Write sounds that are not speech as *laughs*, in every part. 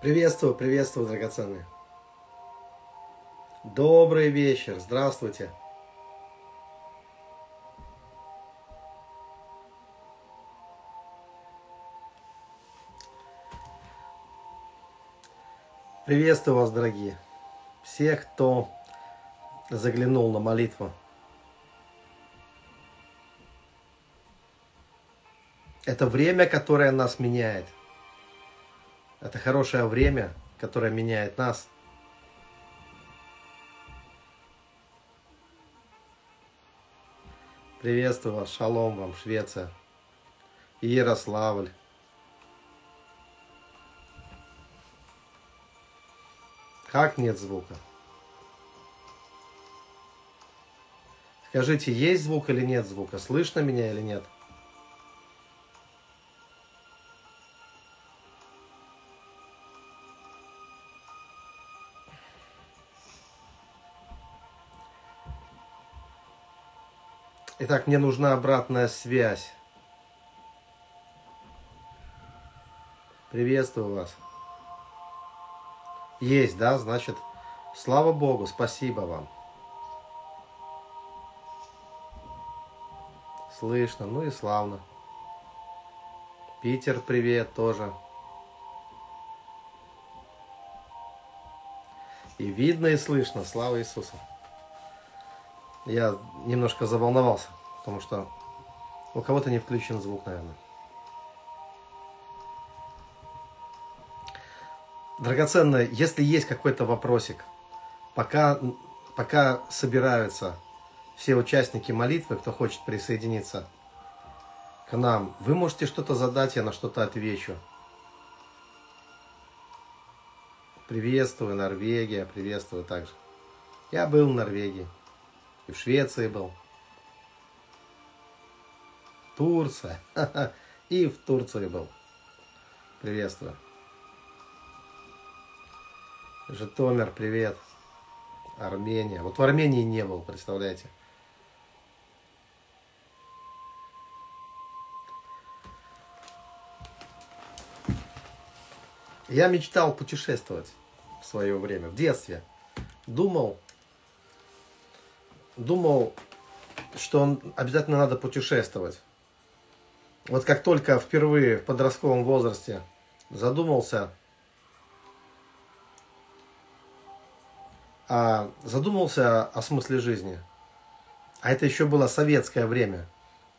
Приветствую, приветствую, драгоценные. Добрый вечер, здравствуйте. Приветствую вас, дорогие. Всех, кто заглянул на молитву. Это время, которое нас меняет. Это хорошее время, которое меняет нас. Приветствую вас, шалом вам, Швеция, Ярославль. Как нет звука? Скажите, есть звук или нет звука? Слышно меня или нет? Итак, мне нужна обратная связь. Приветствую вас. Есть, да? Значит, слава Богу, спасибо вам. Слышно, ну и славно. Питер, привет тоже. И видно, и слышно. Слава Иисусу. Я немножко заволновался потому что у кого-то не включен звук, наверное. Драгоценная, если есть какой-то вопросик, пока, пока собираются все участники молитвы, кто хочет присоединиться к нам, вы можете что-то задать, я на что-то отвечу. Приветствую, Норвегия, приветствую также. Я был в Норвегии, и в Швеции был. Турция. *laughs* И в Турции был. Приветствую. Житомир, привет. Армения. Вот в Армении не был, представляете. Я мечтал путешествовать в свое время, в детстве. Думал, думал, что обязательно надо путешествовать вот как только впервые в подростковом возрасте задумался, а, задумался о смысле жизни, а это еще было советское время,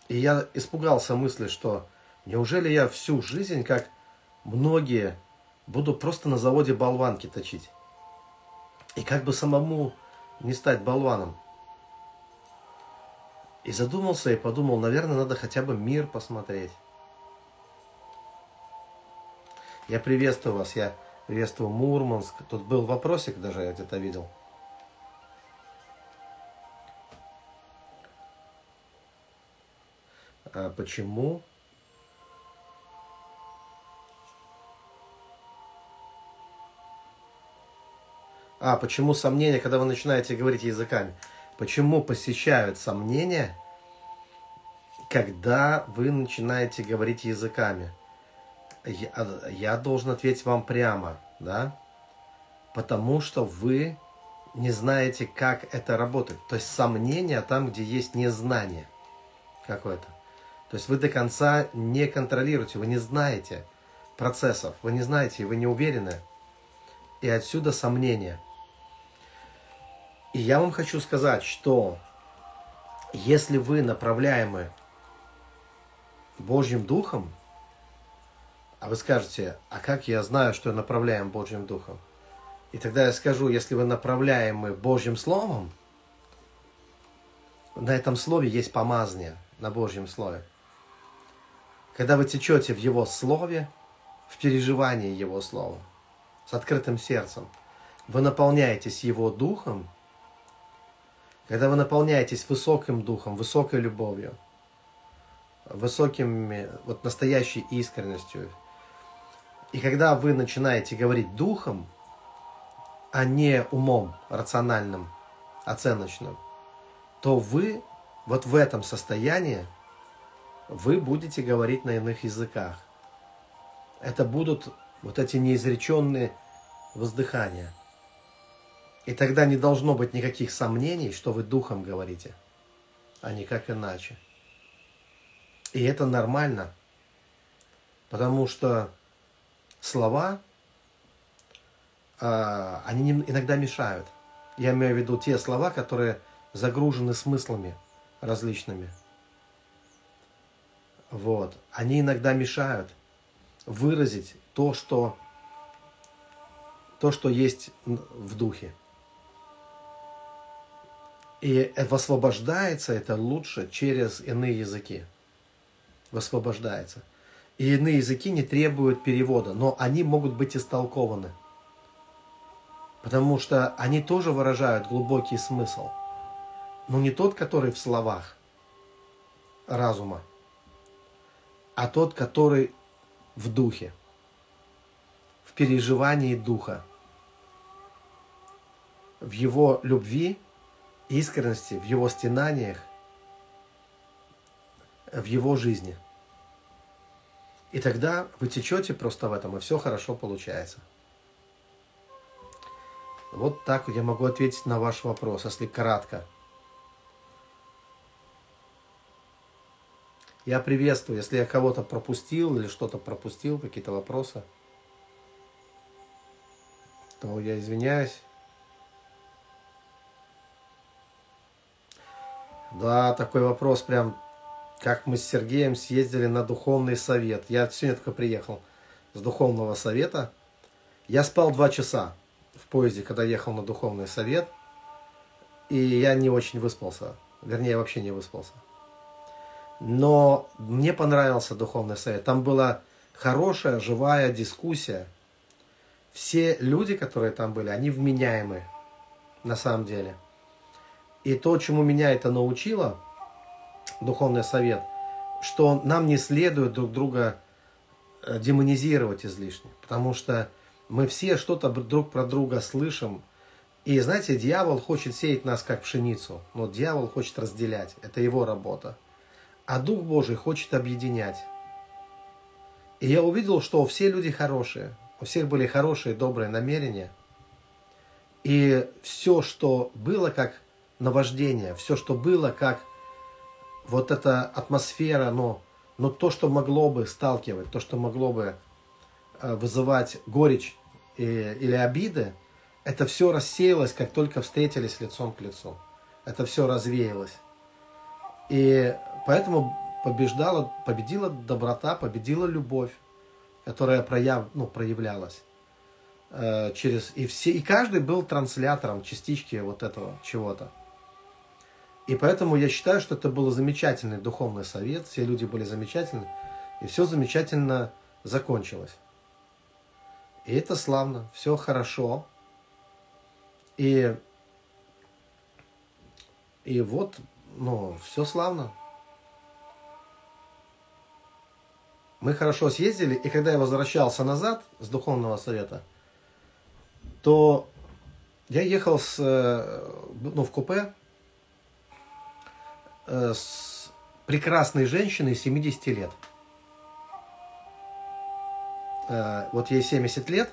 и я испугался мысли, что неужели я всю жизнь, как многие, буду просто на заводе болванки точить? И как бы самому не стать болваном? И задумался и подумал, наверное, надо хотя бы мир посмотреть. Я приветствую вас, я приветствую Мурманск. Тут был вопросик даже, я где-то видел. А почему? А, почему сомнения, когда вы начинаете говорить языками? Почему посещают сомнения, когда вы начинаете говорить языками? Я, я должен ответить вам прямо, да? Потому что вы не знаете, как это работает. То есть сомнения там, где есть незнание какое-то. То есть вы до конца не контролируете, вы не знаете процессов, вы не знаете, вы не уверены. И отсюда сомнения – и я вам хочу сказать, что если вы направляемы Божьим Духом, а вы скажете, а как я знаю, что я направляем Божьим Духом? И тогда я скажу, если вы направляемы Божьим Словом, на этом слове есть помазание, на Божьем Слове. Когда вы течете в Его Слове, в переживании Его Слова, с открытым сердцем, вы наполняетесь Его Духом – когда вы наполняетесь высоким духом, высокой любовью, высоким, вот настоящей искренностью, и когда вы начинаете говорить духом, а не умом, рациональным, оценочным, то вы вот в этом состоянии вы будете говорить на иных языках. Это будут Вот эти неизреченные воздыхания. И тогда не должно быть никаких сомнений, что вы духом говорите, а никак иначе. И это нормально, потому что слова, а, они иногда мешают. Я имею в виду те слова, которые загружены смыслами различными. Вот. Они иногда мешают выразить то, что, то, что есть в духе. И высвобождается это лучше через иные языки. Высвобождается. И иные языки не требуют перевода, но они могут быть истолкованы. Потому что они тоже выражают глубокий смысл. Но не тот, который в словах разума, а тот, который в духе, в переживании духа, в его любви, искренности, в его стенаниях, в его жизни. И тогда вы течете просто в этом, и все хорошо получается. Вот так я могу ответить на ваш вопрос, если кратко. Я приветствую, если я кого-то пропустил или что-то пропустил, какие-то вопросы, то я извиняюсь. Да, такой вопрос прям, как мы с Сергеем съездили на духовный совет. Я сегодня только приехал с духовного совета. Я спал два часа в поезде, когда ехал на духовный совет. И я не очень выспался. Вернее, вообще не выспался. Но мне понравился духовный совет. Там была хорошая, живая дискуссия. Все люди, которые там были, они вменяемые на самом деле. И то, чему меня это научило, духовный совет, что нам не следует друг друга э, демонизировать излишне. Потому что мы все что-то друг про друга слышим. И знаете, дьявол хочет сеять нас как пшеницу. Но дьявол хочет разделять. Это его работа а Дух Божий хочет объединять. И я увидел, что все люди хорошие, у всех были хорошие, добрые намерения. И все, что было как наваждение, все, что было как вот эта атмосфера, но, но то, что могло бы сталкивать, то, что могло бы э, вызывать горечь и, или обиды, это все рассеялось, как только встретились лицом к лицу. Это все развеялось. И Поэтому побеждала, победила доброта, победила любовь, которая прояв, ну, проявлялась э, через и все и каждый был транслятором частички вот этого чего-то. И поэтому я считаю, что это был замечательный духовный совет, все люди были замечательны, и все замечательно закончилось. И это славно, все хорошо. И, и вот, ну, все славно. мы хорошо съездили, и когда я возвращался назад с духовного совета, то я ехал с, э, ну, в купе с прекрасной женщиной 70 лет. Э, вот ей 70 лет,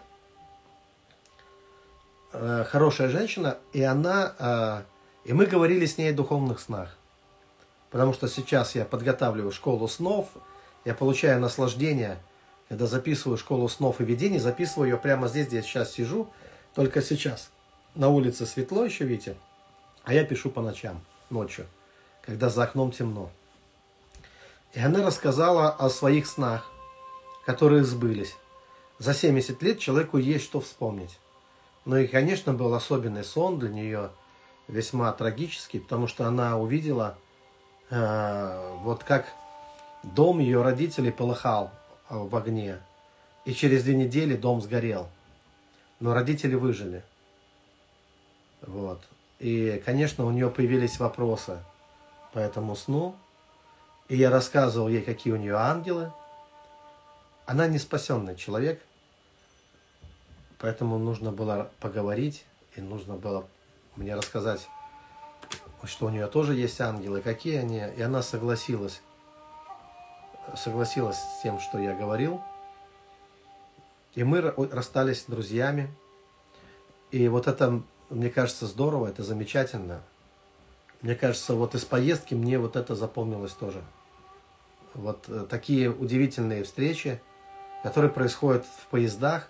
хорошая женщина, и она, и мы говорили с ней о духовных снах. Потому что сейчас я подготавливаю школу снов, я получаю наслаждение, когда записываю школу снов и видений, записываю ее прямо здесь, где я сейчас сижу, только сейчас. На улице светло еще, видите, а я пишу по ночам, ночью, когда за окном темно. И она рассказала о своих снах, которые сбылись. За 70 лет человеку есть что вспомнить. Ну и, конечно, был особенный сон для нее, весьма трагический, потому что она увидела, э, вот как Дом ее родителей полыхал э, в огне, и через две недели дом сгорел. Но родители выжили. Вот. И, конечно, у нее появились вопросы по этому сну. И я рассказывал ей, какие у нее ангелы. Она не спасенный человек, поэтому нужно было поговорить, и нужно было мне рассказать, что у нее тоже есть ангелы, какие они. И она согласилась согласилась с тем, что я говорил. И мы расстались с друзьями. И вот это, мне кажется, здорово, это замечательно. Мне кажется, вот из поездки мне вот это запомнилось тоже. Вот э, такие удивительные встречи, которые происходят в поездах.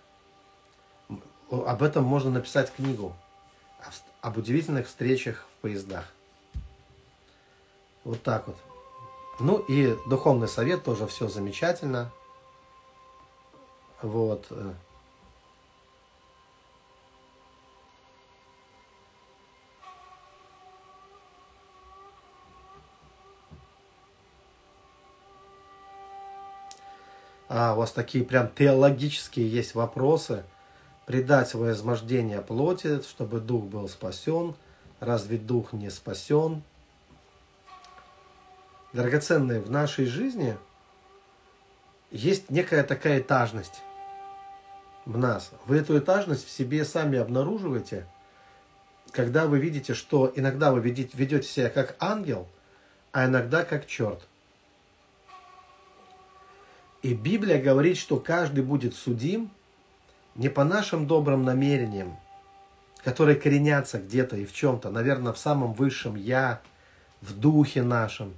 Об этом можно написать книгу. Об удивительных встречах в поездах. Вот так вот. Ну и духовный совет тоже все замечательно. Вот. А, у вас такие прям теологические есть вопросы. Предать возмождение плоти, чтобы дух был спасен. Разве дух не спасен? Драгоценные, в нашей жизни есть некая такая этажность в нас. Вы эту этажность в себе сами обнаруживаете, когда вы видите, что иногда вы ведете себя как ангел, а иногда как черт. И Библия говорит, что каждый будет судим не по нашим добрым намерениям, которые коренятся где-то и в чем-то, наверное, в самом высшем «я», в духе нашем,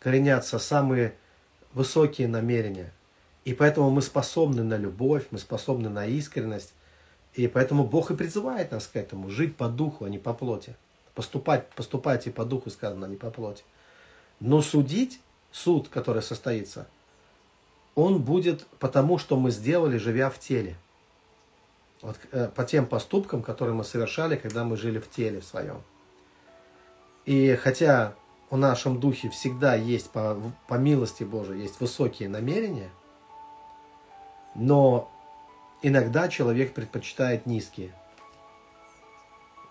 коренятся самые высокие намерения. И поэтому мы способны на любовь, мы способны на искренность. И поэтому Бог и призывает нас к этому, жить по духу, а не по плоти. Поступать, поступайте по духу, сказано, а не по плоти. Но судить, суд, который состоится, он будет потому, что мы сделали, живя в теле. Вот, э, по тем поступкам, которые мы совершали, когда мы жили в теле своем. И хотя в нашем духе всегда есть, по, по милости Божией, есть высокие намерения – но иногда человек предпочитает низкие.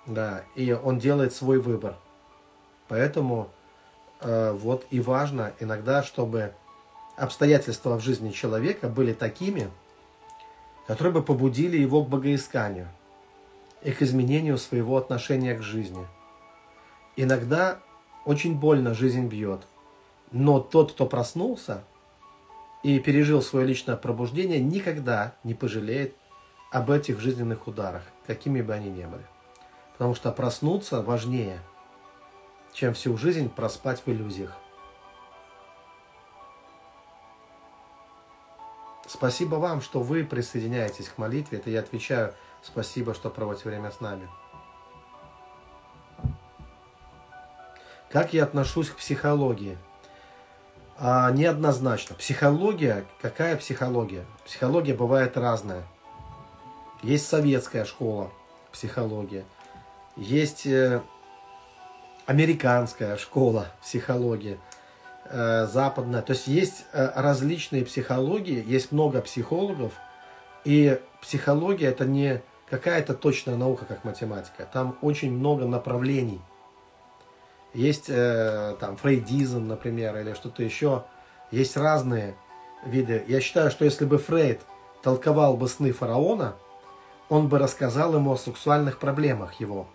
Да, и он делает свой выбор. Поэтому э, вот и важно иногда, чтобы обстоятельства в жизни человека были такими, которые бы побудили его к богоисканию и к изменению своего отношения к жизни. Иногда очень больно жизнь бьет, но тот, кто проснулся – и пережил свое личное пробуждение, никогда не пожалеет об этих жизненных ударах, какими бы они ни были. Потому что проснуться важнее, чем всю жизнь проспать в иллюзиях. Спасибо вам, что вы присоединяетесь к молитве. Это я отвечаю спасибо, что проводите время с нами. Как я отношусь к психологии? а, неоднозначно. Психология, какая психология? Психология бывает разная. Есть советская школа психология, есть э, американская школа психологии, западная. То есть есть э, различные психологии, есть много психологов, и психология это не какая-то точная наука, как математика. Там очень много направлений – есть э, там фрейдизм, например, или что-то еще. Есть разные виды. Я считаю, что если бы Фрейд толковал бы сны фараона, он бы рассказал ему о сексуальных проблемах его,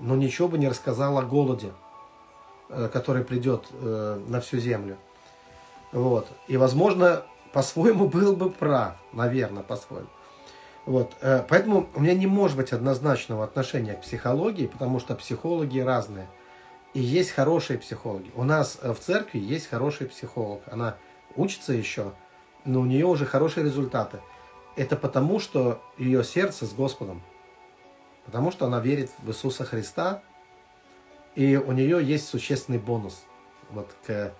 но ничего бы не рассказал о голоде, э, который придет э, на всю землю. Вот. И, возможно, по-своему *laughs* был бы прав, наверное, по-своему. Вот. Э, поэтому у меня не может быть однозначного отношения к психологии, потому что психологи разные. И есть хорошие психологи. У нас э, в церкви есть хороший психолог. Она учится еще, но у нее уже хорошие результаты. Это потому, что ее сердце с Господом. Потому что она верит в Иисуса Христа. И у нее есть существенный бонус вот к,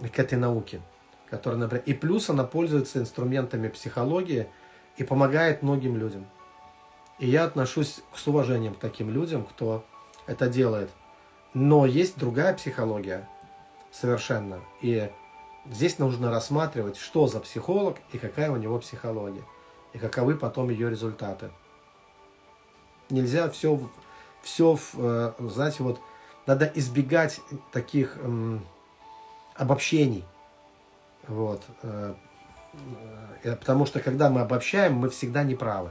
к этой науке. Который, например, и плюс она пользуется инструментами психологии и помогает многим людям. И я отношусь с уважением к таким людям, кто это делает – но есть другая психология совершенно. И здесь нужно рассматривать, что за психолог и какая у него психология. И каковы потом ее результаты. Нельзя все, все э, знаете, вот надо избегать таких эм, обобщений. Вот. Э, э, потому что когда мы обобщаем, мы всегда не правы.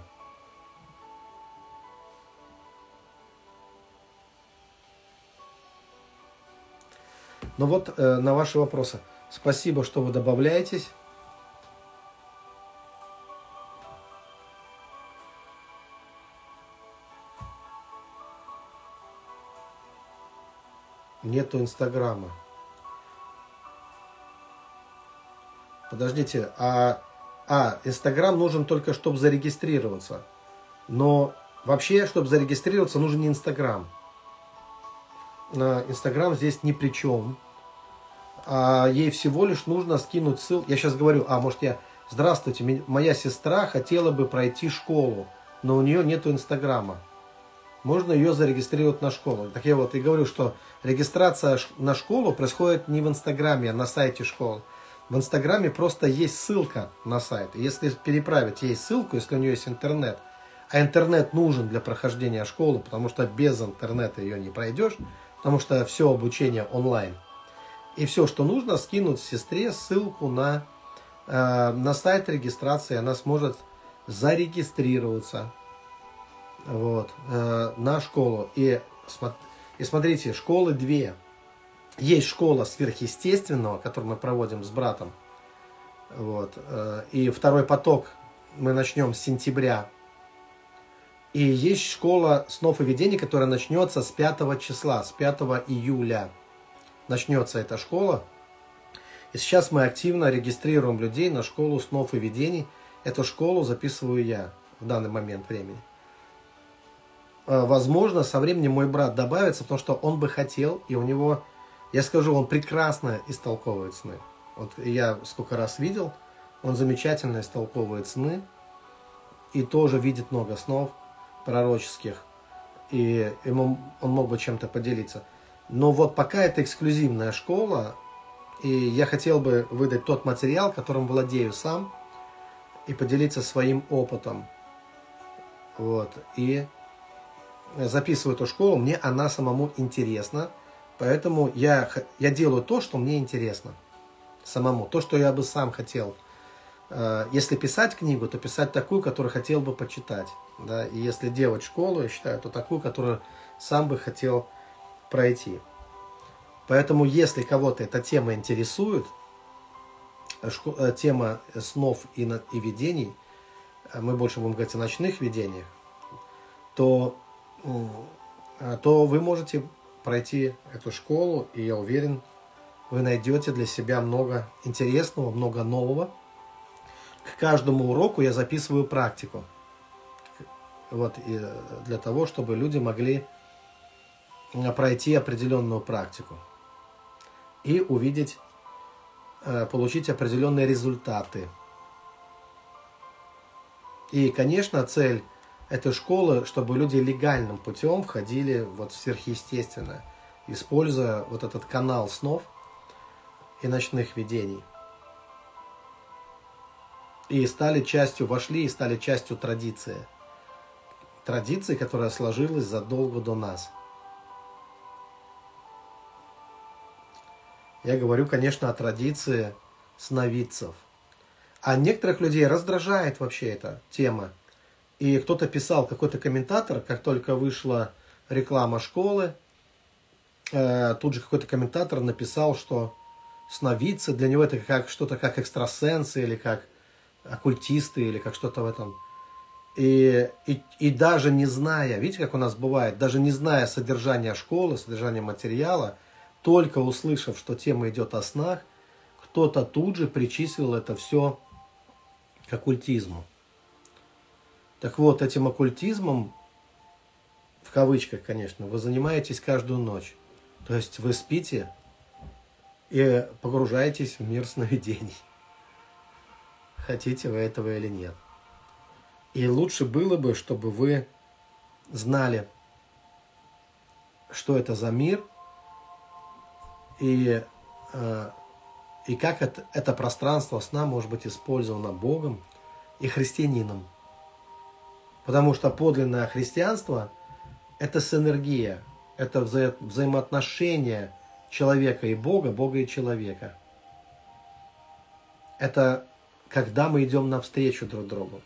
Но ну вот э, на ваши вопросы. Спасибо, что вы добавляетесь. Нету Инстаграма. Подождите, а, а Инстаграм нужен только, чтобы зарегистрироваться. Но вообще, чтобы зарегистрироваться, нужен не Инстаграм. Инстаграм здесь ни при чем. А ей всего лишь нужно скинуть ссылку. Я сейчас говорю, а может я... Здравствуйте, моя сестра хотела бы пройти школу, но у нее нету Инстаграма. Можно ее зарегистрировать на школу. Так я вот и говорю, что регистрация на школу происходит не в Инстаграме, а на сайте школы. В Инстаграме просто есть ссылка на сайт. Если переправить ей ссылку, если у нее есть интернет, а интернет нужен для прохождения школы, потому что без интернета ее не пройдешь, потому что все обучение онлайн. И все, что нужно, скинуть сестре ссылку на, э, на сайт регистрации, она сможет зарегистрироваться вот, э, на школу. И, и смотрите, школы две. Есть школа сверхъестественного, которую мы проводим с братом. Вот, э, и второй поток мы начнем с сентября. И есть школа снов и видений, которая начнется с 5 числа, с 5 июля. Начнется эта школа. И сейчас мы активно регистрируем людей на школу снов и видений. Эту школу записываю я в данный момент времени. Э, возможно, со временем мой брат добавится, потому что он бы хотел, и у него, я скажу, он прекрасно истолковывает сны. Вот я сколько раз видел, он замечательно истолковывает сны, и тоже видит много снов пророческих, и ему, он мог бы чем-то поделиться. Но вот пока это эксклюзивная школа, и я хотел бы выдать тот материал, которым владею сам, и поделиться своим опытом. Вот. И записываю эту школу, мне она самому интересна, поэтому я, я делаю то, что мне интересно самому, то, что я бы сам хотел. Э, если писать книгу, то писать такую, которую хотел бы почитать. Да? И если делать школу, я считаю, то такую, которую сам бы хотел пройти. Поэтому, если кого-то эта тема интересует, э, э, тема снов и, и видений, мы больше будем говорить о ночных видениях, то то вы можете пройти эту школу, и я уверен, вы найдете для себя много интересного, много нового. К каждому уроку я записываю практику. Вот, и для того, чтобы люди могли а, пройти определенную практику и увидеть, э, получить определенные результаты. И, конечно, цель этой школы, чтобы люди легальным путем входили вот в сверхъестественное, используя вот этот канал снов и ночных видений. И стали частью, вошли и стали частью традиции. Традиции, которая сложилась задолго до нас. Я говорю, конечно, о традиции сновидцев. А некоторых людей раздражает вообще эта тема и кто-то писал, какой-то комментатор, как только вышла реклама школы, э, тут же какой-то комментатор написал, что сновидцы, для него это как что-то как экстрасенсы или как оккультисты или как что-то в этом. И, и, и даже не зная, видите, как у нас бывает, даже не зная содержания школы, содержания материала, только услышав, что тема идет о снах, кто-то тут же причислил это все к оккультизму. Так вот, этим оккультизмом, в кавычках, конечно, вы занимаетесь каждую ночь. То есть вы спите и погружаетесь в мир сновидений. Хотите вы этого или нет. И лучше было бы, чтобы вы знали, что это за мир, и, э, и как это, это пространство сна может быть использовано Богом и христианином. Потому что подлинное христианство – это синергия, это вза взаимоотношение человека и Бога, Бога и человека. Это когда мы идем навстречу друг другу.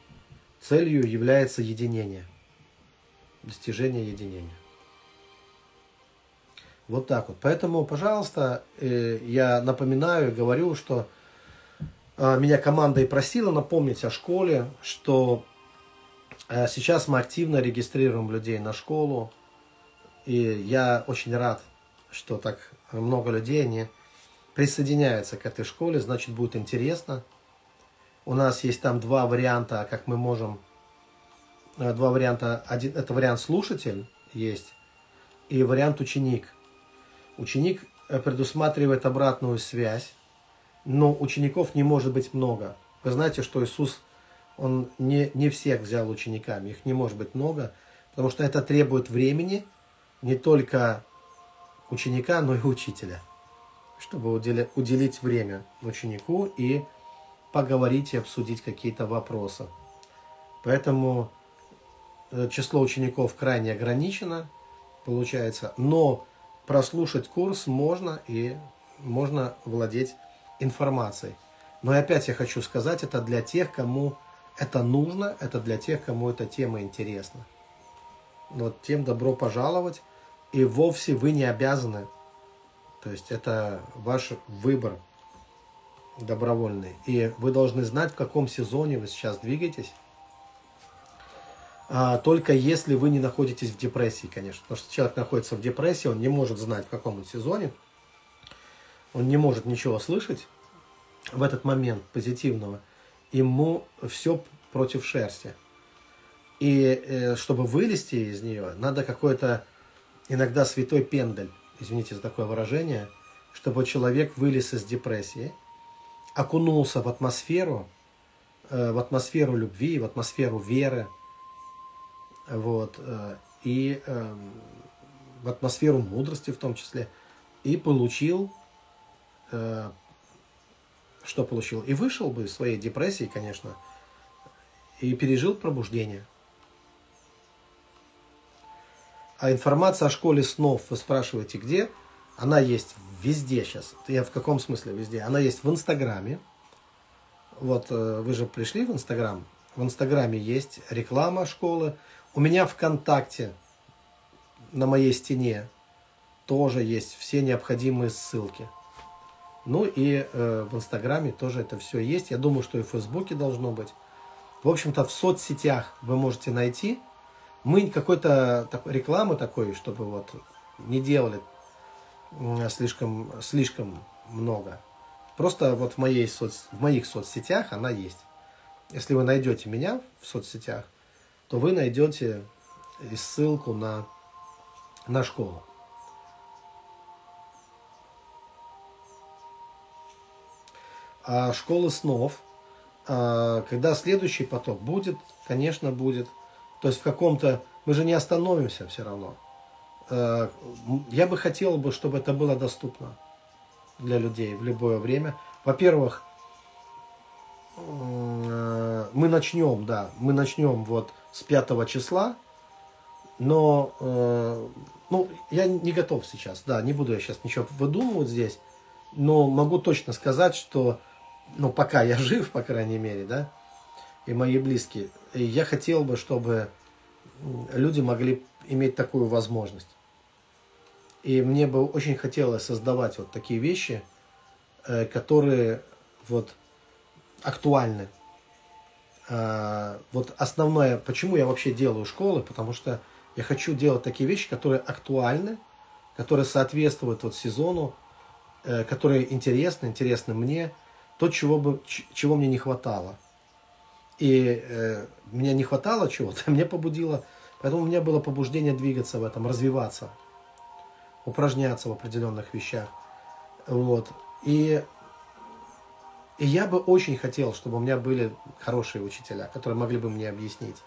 Целью является единение, достижение единения. Вот так вот. Поэтому, пожалуйста, э, я напоминаю, говорю, что э, меня команда и просила напомнить о школе, что сейчас мы активно регистрируем людей на школу, и я очень рад, что так много людей не присоединяются к этой школе, значит будет интересно. У нас есть там два варианта, как мы можем, э, два варианта. Один, это вариант слушатель есть и вариант ученик. Ученик э, предусматривает обратную связь, но учеников не может быть много. Вы знаете, что Иисус, Он не, не всех взял учениками, их не может быть много, потому что это требует времени не только ученика, но и учителя, чтобы уделить, уделить время ученику и поговорить и обсудить какие-то вопросы. Поэтому э, число учеников крайне ограничено, получается, но прослушать курс можно и можно владеть информацией. Но и опять я хочу сказать, это для тех, кому это нужно, это для тех, кому эта тема интересна. Вот тем добро пожаловать. И вовсе вы не обязаны. То есть это ваш выбор добровольный. И вы должны знать, в каком сезоне вы сейчас двигаетесь. А, только если вы не находитесь в депрессии, конечно. Потому что человек находится в депрессии, он не может знать, в каком он сезоне. Он не может ничего слышать в этот момент позитивного. Ему все против шерсти. И э, чтобы вылезти из нее, надо какой-то иногда святой пендель, извините за такое выражение, чтобы человек вылез из депрессии, окунулся в атмосферу, э, в атмосферу любви, в атмосферу веры, вот, э, и эм, в атмосферу мудрости в том числе, и получил, что получил, и вышел бы из своей депрессии, конечно, и пережил пробуждение – а информация о школе снов, вы спрашиваете, где? Она есть везде сейчас. Я в каком смысле везде? Она есть в Инстаграме. Вот э, вы же пришли в Инстаграм. В Инстаграме есть реклама школы. У меня ВКонтакте на моей стене тоже есть все необходимые ссылки. Ну и э, в Инстаграме тоже это все есть. Я думаю, что и в Фейсбуке должно быть. В общем-то, в соцсетях вы можете найти мы какой-то такой рекламы такой, чтобы вот не делали слишком, слишком много. Просто вот в, моей соц, в моих соцсетях она есть. Если вы найдете меня в соцсетях, то вы найдете ссылку на, на школу. А школы снов, а, когда следующий поток будет, конечно, будет – то есть в каком-то... Мы же не остановимся все равно. Э, я бы хотел, бы, чтобы это было доступно для людей в любое время. Во-первых, мы начнем, да, мы начнем вот с 5 числа, но, э, ну, я не готов сейчас, да, не буду я сейчас ничего выдумывать здесь, но могу точно сказать, что, ну, пока я *laughs* жив, по крайней мере, да, и мои близкие, и я хотел бы, чтобы люди могли иметь такую возможность. И мне бы очень хотелось создавать вот такие вещи, э, которые вот актуальны. А, вот основное, почему я вообще делаю школы, потому что я хочу делать такие вещи, которые актуальны, которые соответствуют вот сезону, э, которые интересны, интересны мне, то, чего, бы, чего мне не хватало – и э, мне не хватало чего-то, *laughs* мне побудило, поэтому у меня было побуждение двигаться в этом, развиваться, упражняться в определенных вещах. Вот. И, и я бы очень хотел, чтобы у меня были хорошие учителя, которые могли бы мне объяснить.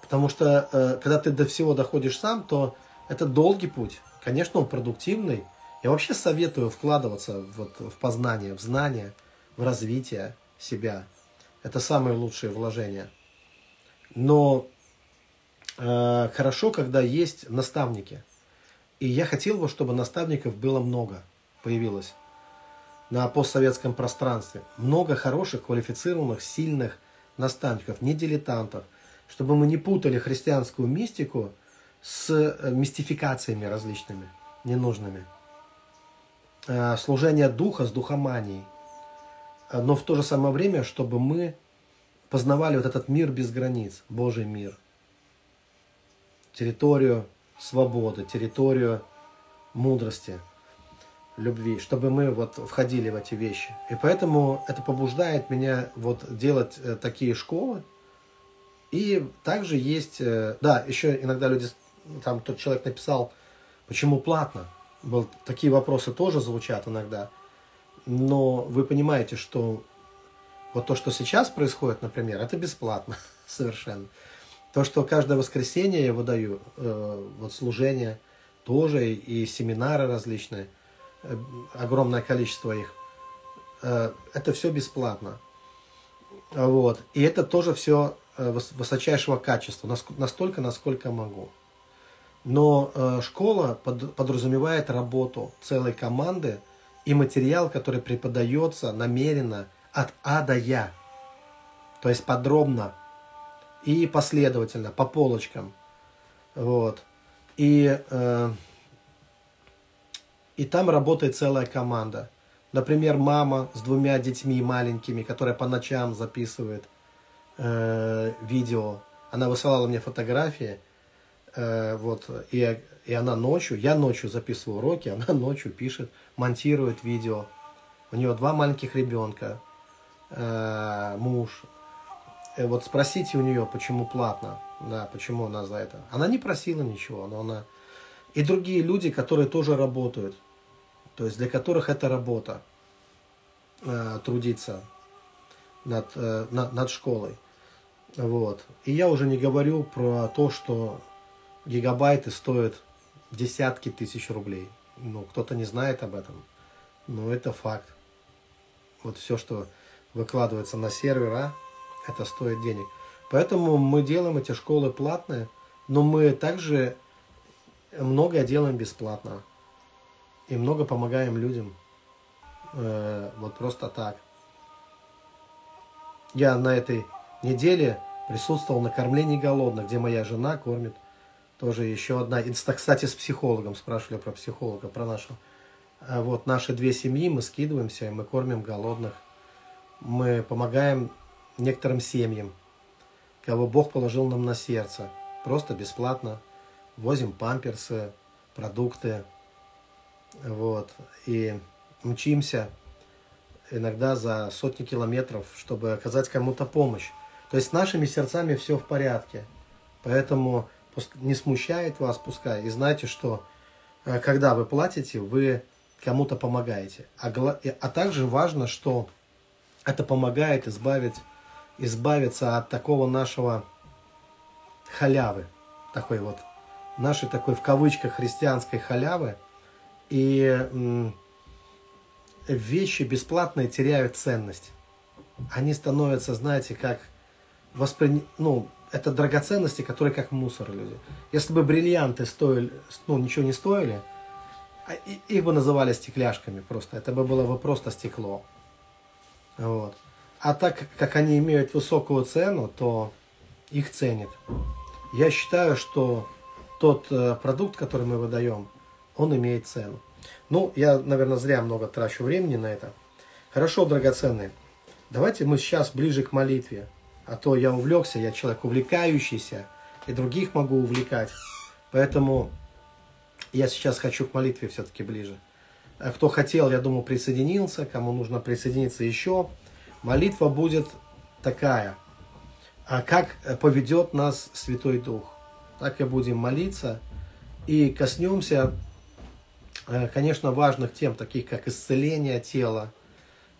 Потому что э, когда ты до всего доходишь сам, то это долгий путь. Конечно, он продуктивный. Я вообще советую вкладываться вот, в познание, в знание, в развитие себя – это самые лучшие вложения. Но э, хорошо, когда есть наставники. И я хотел бы, чтобы наставников было много, появилось на постсоветском пространстве. Много хороших, квалифицированных, сильных наставников, не дилетантов. Чтобы мы не путали христианскую мистику с э, мистификациями различными, ненужными. Э, служение духа с духоманией – но в то же самое время, чтобы мы познавали вот этот мир без границ, Божий мир, территорию свободы, территорию мудрости, любви, чтобы мы вот входили в эти вещи. И поэтому это побуждает меня вот делать э, такие школы. И также есть, э, да, еще иногда люди, там тот человек написал, почему платно. Был, такие вопросы тоже звучат иногда. Но вы понимаете, что вот то, что сейчас происходит, например, это бесплатно *laughs* совершенно. То, что каждое воскресенье я выдаю, э, вот служение тоже, и семинары различные, э, огромное количество их, э, это все бесплатно. Вот. И это тоже все э, высочайшего качества, настолько, насколько могу. Но э, школа под, подразумевает работу целой команды и материал, который преподается намеренно от А до Я. То есть подробно и последовательно, по полочкам. Вот. И, э, и там работает целая команда. Например, мама с двумя детьми маленькими, которая по ночам записывает э, видео. Она высылала мне фотографии. Э, вот, и, и она ночью, я ночью записываю уроки, *laughs* она ночью пишет, монтирует видео. У нее два маленьких ребенка, э, муж, Э, вот спросите у нее, почему платно, да, почему она за это. Она не просила ничего, но она... И другие люди, которые тоже работают, то есть для которых это работа, э, трудиться над, э, над, над школой. Вот. И я уже не говорю про то, что гигабайты стоят десятки тысяч рублей. Ну, кто-то не знает об этом, но это факт. Вот все, что выкладывается на сервера, это стоит денег. Поэтому мы делаем эти школы платные, но мы также многое делаем бесплатно. И много помогаем людям. Э, вот просто так. Я на этой неделе присутствовал на кормлении голодных, где моя жена кормит. Тоже еще одна. Кстати, с психологом спрашивали про психолога, про нашего. А вот наши две семьи, мы скидываемся, мы кормим голодных. Мы помогаем некоторым семьям, кого Бог положил нам на сердце. Просто бесплатно возим памперсы, продукты. Вот. И мчимся иногда за сотни километров, чтобы оказать кому-то помощь. То есть с нашими сердцами все в порядке. Поэтому не смущает вас, пускай. И знайте, что э, когда вы платите, вы кому-то помогаете. А, а также важно, что это помогает избавить избавиться от такого нашего халявы, такой вот, нашей такой в кавычках христианской халявы, и вещи бесплатные теряют ценность. Они становятся, знаете, как воспри... ну, это драгоценности, которые как мусор люди. Если бы бриллианты стоили, ну, ничего не стоили, а их бы называли стекляшками просто. Это бы было бы просто стекло. Вот. А так как они имеют высокую цену, то их ценят. Я считаю, что тот э, продукт, который мы выдаем, он имеет цену. Ну, я, наверное, зря много трачу времени на это. Хорошо, драгоценные. Давайте мы сейчас ближе к молитве. А то я увлекся, я человек увлекающийся, и других могу увлекать. Поэтому я сейчас хочу к молитве все-таки ближе. А кто хотел, я думаю, присоединился. Кому нужно присоединиться еще, молитва будет такая. А как поведет нас Святой Дух? Так и будем молиться. И коснемся, э, конечно, важных тем, таких как исцеление тела.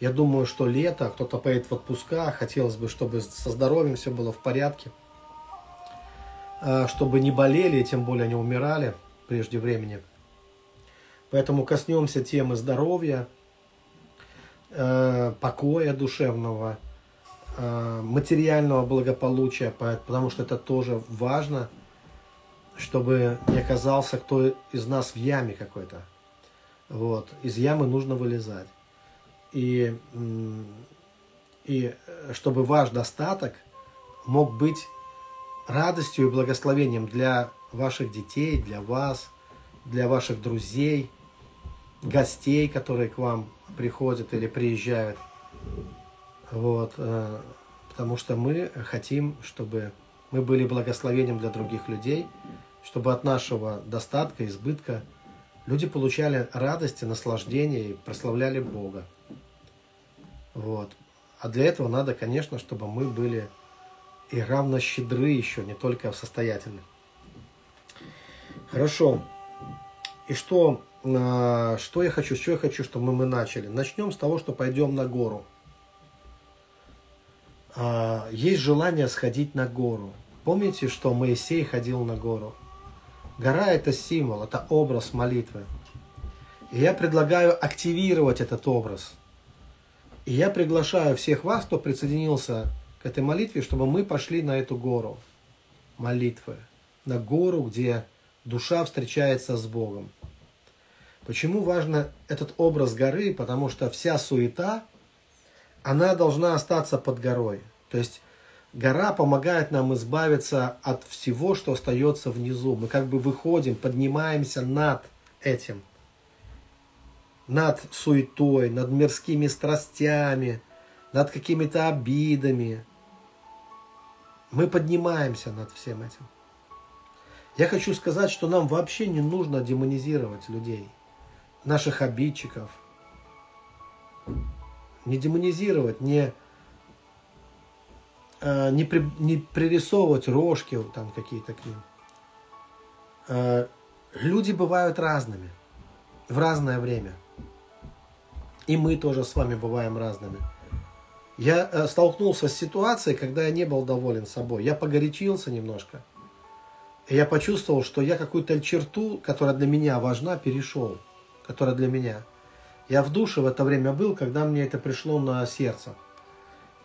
Я думаю, что лето, кто-то поедет в отпуска, хотелось бы, чтобы со здоровьем все было в порядке. Э, чтобы не болели, тем более не умирали прежде времени. Поэтому коснемся темы здоровья, э, покоя душевного, э, материального благополучия, потому что это тоже важно, чтобы не оказался кто из нас в яме какой-то. Вот. Из ямы нужно вылезать. И, и чтобы ваш достаток мог быть радостью и благословением для ваших детей, для вас, для ваших друзей, гостей, которые к вам приходят или приезжают. Вот, э, потому что мы хотим, чтобы мы были благословением для других людей, чтобы от нашего достатка, избытка Люди получали радость и наслаждение и прославляли Бога. Вот. А для этого надо, конечно, чтобы мы были и равно щедры еще, не только состоятельны. Хорошо. И что, а, что я хочу, что я хочу, чтобы мы начали? Начнем с того, что пойдем на гору. А, есть желание сходить на гору. Помните, что Моисей ходил на гору? Гора – это символ, это образ молитвы. И я предлагаю активировать этот образ. И я приглашаю всех вас, кто присоединился к этой молитве, чтобы мы пошли на эту гору молитвы. На гору, где душа встречается с Богом. Почему важно этот образ горы? Потому что вся суета, она должна остаться под горой. То есть Гора помогает нам избавиться от всего, что остается внизу. Мы как бы выходим, поднимаемся над этим. Над суетой, над мирскими страстями, над какими-то обидами. Мы поднимаемся над всем этим. Я хочу сказать, что нам вообще не нужно демонизировать людей, наших обидчиков. Не демонизировать, не э, не, при, не пририсовывать рожки там какие-то к ним. Э, люди бывают разными в разное время. И мы тоже с вами бываем разными. Я э, столкнулся с ситуацией, когда я не был доволен собой. Я погорячился немножко. И я почувствовал, что я какую-то черту, которая для меня важна, перешел. Которая для меня. Я в душе в это время был, когда мне это пришло на сердце.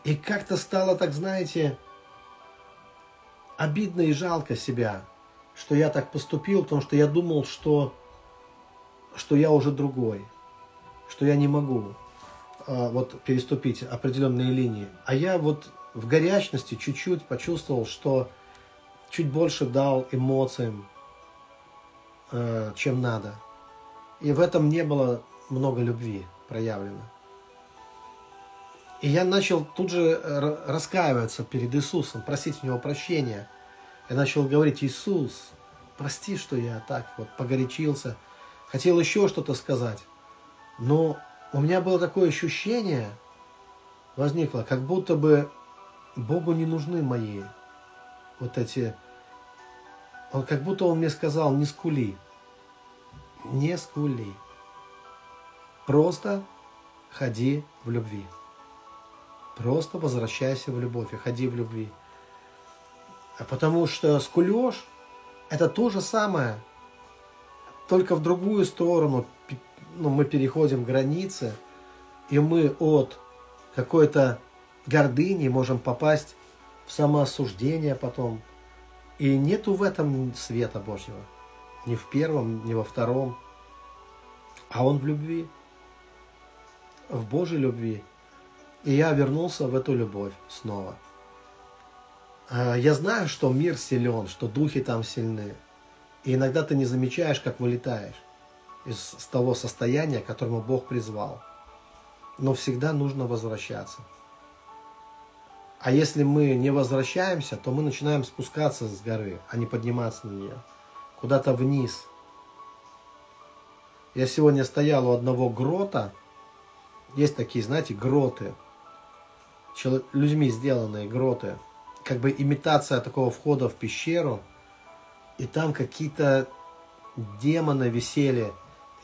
И как-то стало так, знаете, обидно и жалко себя, что я так поступил, потому что я думал, что, что я уже другой, что я не могу а, вот переступить определенные линии. А я вот в горячности чуть-чуть почувствовал, что чуть больше дал эмоциям, э, чем надо. И в этом не было много любви проявлено. И я начал тут же раскаиваться перед Иисусом, просить у него прощения. Я начал говорить, Иисус, прости, что я так вот погорячился. Хотел еще что-то сказать. Но у меня было такое ощущение, возникло, как будто бы Богу не нужны мои вот эти... Он как будто он мне сказал, не скули. Не скули. Просто ходи в любви. Просто возвращайся в любовь и ходи в любви. А потому что скулеж – это то же самое, только в другую сторону ну, мы переходим границы, и мы от какой-то гордыни можем попасть в самоосуждение потом. И нету в этом света Божьего. Ни в первом, ни во втором. А он в любви. В Божьей любви. И я вернулся в эту любовь снова. А, я знаю, что мир силен, что духи там сильны. И иногда ты не замечаешь, как вылетаешь из того состояния, к которому Бог призвал. Но всегда нужно возвращаться. А если мы не возвращаемся, то мы начинаем спускаться с горы, а не подниматься на нее. Куда-то вниз. Я сегодня стоял у одного грота. Есть такие, знаете, гроты людьми сделанные гроты, как бы имитация такого входа в пещеру, и там какие-то демоны висели,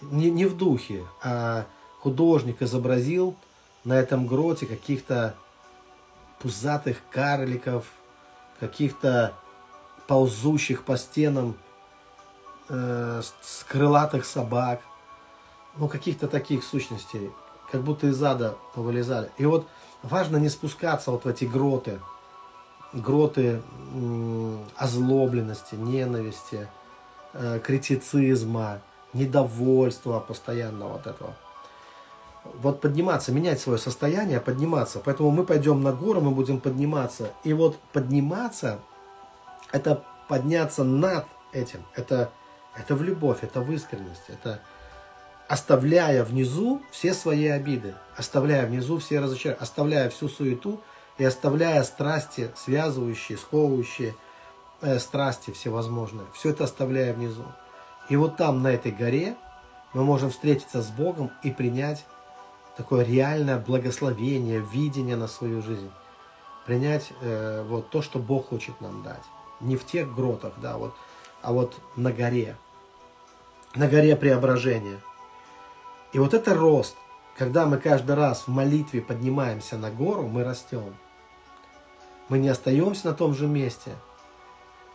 не, не в духе, а художник изобразил на этом гроте каких-то пузатых карликов, каких-то ползущих по стенам э, с крылатых собак, ну каких-то таких сущностей, как будто из ада повылезали. И вот важно не спускаться вот в эти гроты, гроты озлобленности, ненависти, э, критицизма, недовольства постоянного вот этого. Вот подниматься, менять свое состояние, подниматься. Поэтому мы пойдем на гору, мы будем подниматься. И вот подниматься, это подняться над этим. Это, это в любовь, это в искренность, это оставляя внизу все свои обиды, оставляя внизу все разочарования, оставляя всю суету и оставляя страсти, связывающие, сковывающие э, страсти всевозможные. Все это оставляя внизу. И вот там, на этой горе, мы можем встретиться с Богом и принять такое реальное благословение, видение на свою жизнь. Принять э, вот то, что Бог хочет нам дать. Не в тех гротах, да, вот, а вот на горе. На горе преображения. И вот это рост. Когда мы каждый раз в молитве поднимаемся на гору, мы растем. Мы не остаемся на том же месте.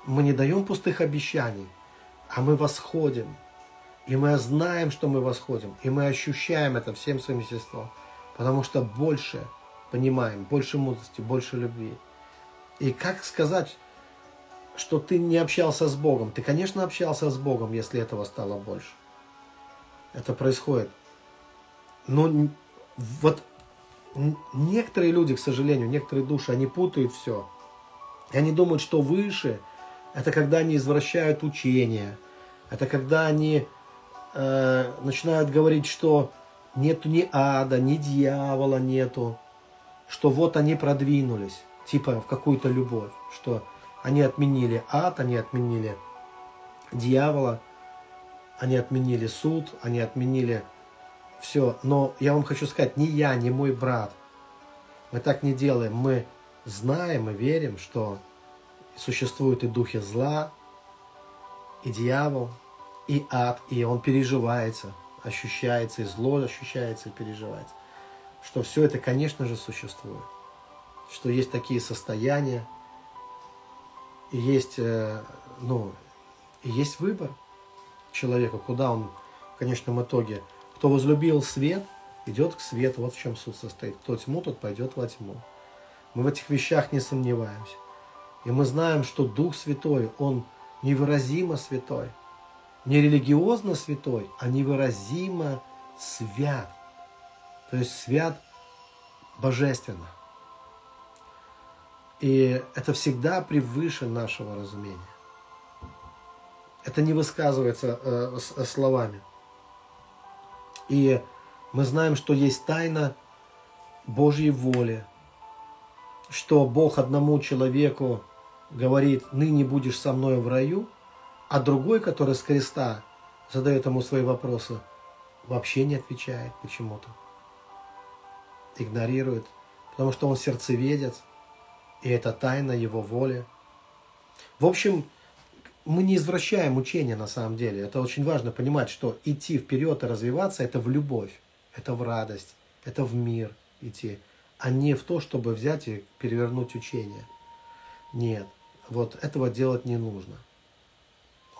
Мы не даем пустых обещаний, а мы восходим. И мы знаем, что мы восходим. И мы ощущаем это всем своим естеством. Потому что больше понимаем, больше мудрости, больше любви. И как сказать, что ты не общался с Богом? Ты, конечно, общался с Богом, если этого стало больше. Это происходит. Но вот некоторые люди, к сожалению, некоторые души, они путают все. И они думают, что выше – это когда они извращают учение. Это когда они э, начинают говорить, что нету ни ада, ни дьявола нету. Что вот они продвинулись, типа в какую-то любовь. Что они отменили ад, они отменили дьявола, они отменили суд, они отменили все. Но я вам хочу сказать, ни я, ни мой брат, мы так не делаем. Мы знаем и верим, что существуют и духи зла, и дьявол, и ад, и он переживается, ощущается, и зло ощущается, и переживается. Что все это, конечно же, существует. Что есть такие состояния, и есть, э, ну, и есть выбор человека, куда он в конечном итоге – кто возлюбил свет, идет к свету. Вот в чем суд состоит. Кто тьму, тот пойдет во тьму. Мы в этих вещах не сомневаемся. И мы знаем, что Дух Святой, Он невыразимо святой. Не религиозно святой, а невыразимо свят. То есть свят божественно. И это всегда превыше нашего разумения. Это не высказывается э, словами. И мы знаем, что есть тайна Божьей воли, что Бог одному человеку говорит, ныне будешь со мной в раю, а другой, который с креста задает ему свои вопросы, вообще не отвечает почему-то. Игнорирует, потому что он сердцеведец, и это тайна его воли. В общем, мы не извращаем учение на самом деле. Это очень важно понимать, что идти вперед и развиваться – это в любовь, это в радость, это в мир идти, а не в то, чтобы взять и перевернуть учение. Нет, вот этого делать не нужно.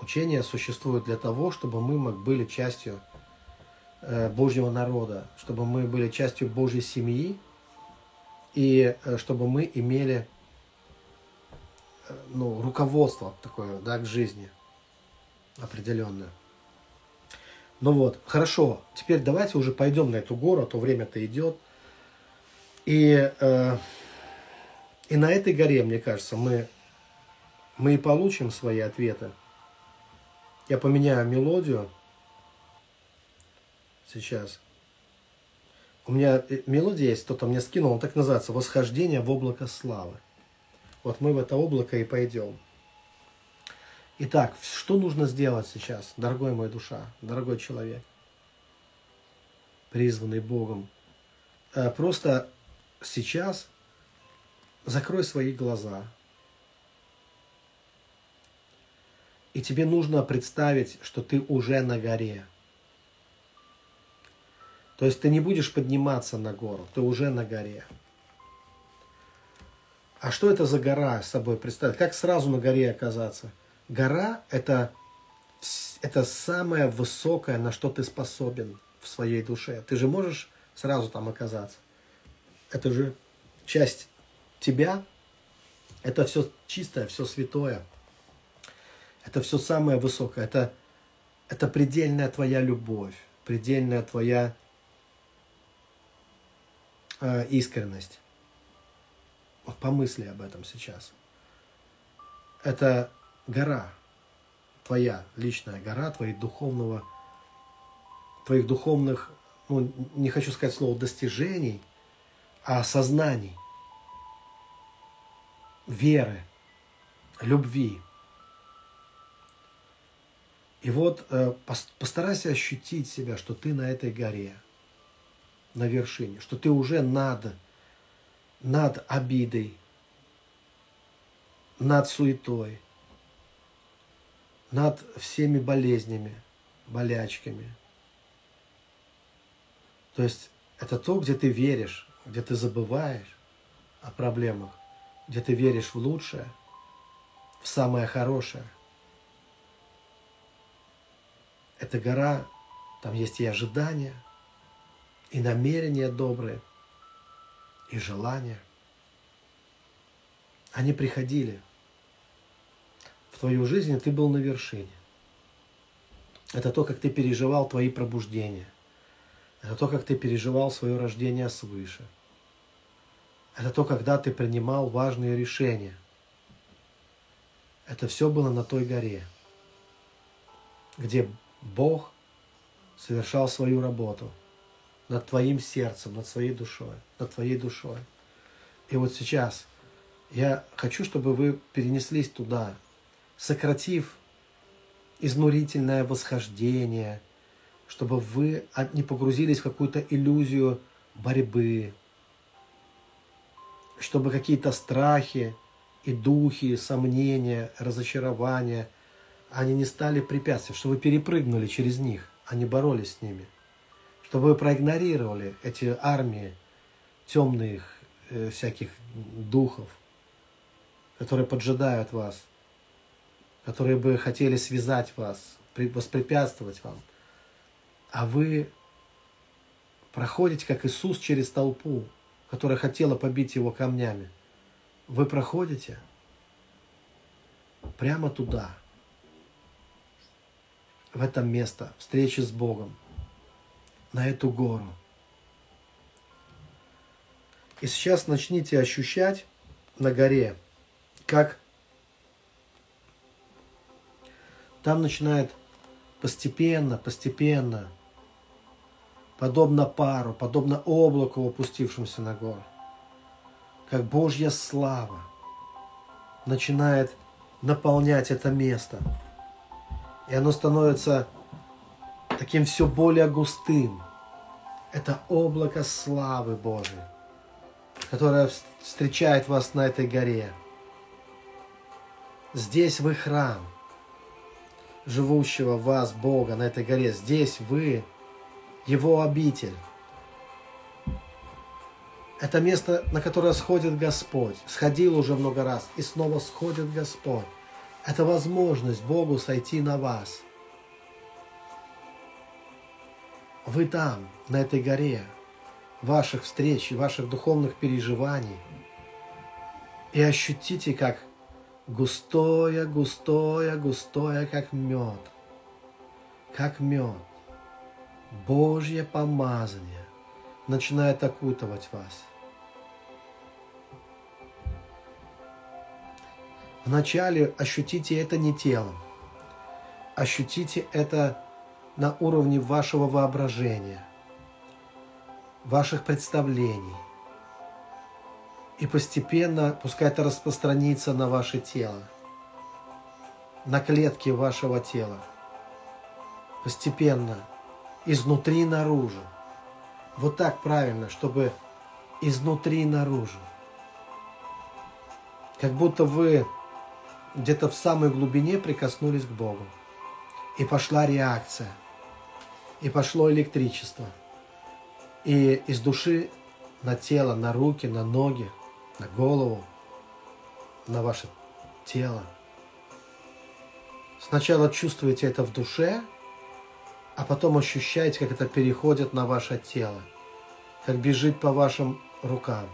Учение существует для того, чтобы мы были частью э, Божьего народа, чтобы мы были частью Божьей семьи, и э, чтобы мы имели ну, руководство такое, да, к жизни определенное. Ну вот, хорошо, теперь давайте уже пойдем на эту гору, а то время-то идет. И, э, и на этой горе, мне кажется, мы, мы и получим свои ответы. Я поменяю мелодию сейчас. У меня э, мелодия есть, кто-то мне скинул, он так называется «Восхождение в облако славы». Вот мы в это облако и пойдем. Итак, что нужно сделать сейчас, дорогой мой душа, дорогой человек, призванный Богом? Э, просто сейчас закрой свои глаза. И тебе нужно представить, что ты уже на горе. То есть ты не будешь подниматься на гору, ты уже на горе. А что это за гора с собой представить? Как сразу на горе оказаться? Гора это, это самое высокое, на что ты способен в своей душе. Ты же можешь сразу там оказаться. Это же часть тебя. Это все чистое, все святое. Это все самое высокое. Это, это предельная твоя любовь, предельная твоя э, искренность. Вот помысли об этом сейчас. Это гора, твоя личная гора, твоих духовного, твоих духовных, ну, не хочу сказать слово достижений, а осознаний, веры, любви. И вот э, постарайся ощутить себя, что ты на этой горе, на вершине, что ты уже над, над обидой, над суетой, над всеми болезнями, болячками. То есть это то, где ты веришь, где ты забываешь о проблемах, где ты веришь в лучшее, в самое хорошее. Эта гора, там есть и ожидания, и намерения добрые, и желания. Они приходили в твою жизнь, и ты был на вершине. Это то, как ты переживал твои пробуждения. Это то, как ты переживал свое рождение свыше. Это то, когда ты принимал важные решения. Это все было на той горе, где Бог совершал свою работу над твоим сердцем, над своей душой, над твоей душой. И вот сейчас я хочу, чтобы вы перенеслись туда, сократив изнурительное восхождение, чтобы вы не погрузились в какую-то иллюзию борьбы, чтобы какие-то страхи и духи, сомнения, разочарования, они не стали препятствием, чтобы вы перепрыгнули через них, не боролись с ними, чтобы вы проигнорировали эти армии темных э, всяких духов, которые поджидают вас – которые бы хотели связать вас, воспрепятствовать вам. А вы проходите, как Иисус, через толпу, которая хотела побить его камнями. Вы проходите прямо туда, в это место встречи с Богом, на эту гору. И сейчас начните ощущать на горе, как Там начинает постепенно, постепенно, подобно пару, подобно облаку, опустившемуся на гору, как Божья слава начинает наполнять это место. И оно становится таким все более густым. Это облако славы Божией, которое встречает вас на этой горе. Здесь вы храм живущего в вас Бога на этой горе. Здесь вы, Его обитель. Это место, на которое сходит Господь. Сходил уже много раз, и снова сходит Господь. Это возможность Богу сойти на вас. Вы там, на этой горе, ваших встреч и ваших духовных переживаний. И ощутите, как густое, густое, густое, как мед, как мед. Божье помазание начинает окутывать вас. Вначале ощутите это не телом, ощутите это на уровне вашего воображения, ваших представлений, и постепенно пускай это распространится на ваше тело, на клетки вашего тела. Постепенно, изнутри наружу. Вот так правильно, чтобы изнутри наружу. Как будто вы где-то в самой глубине прикоснулись к Богу. И пошла реакция. И пошло электричество. И из души на тело, на руки, на ноги – на голову, на ваше тело. Сначала чувствуете это в душе, а потом ощущаете, как это переходит на ваше тело, как бежит по вашим рукам,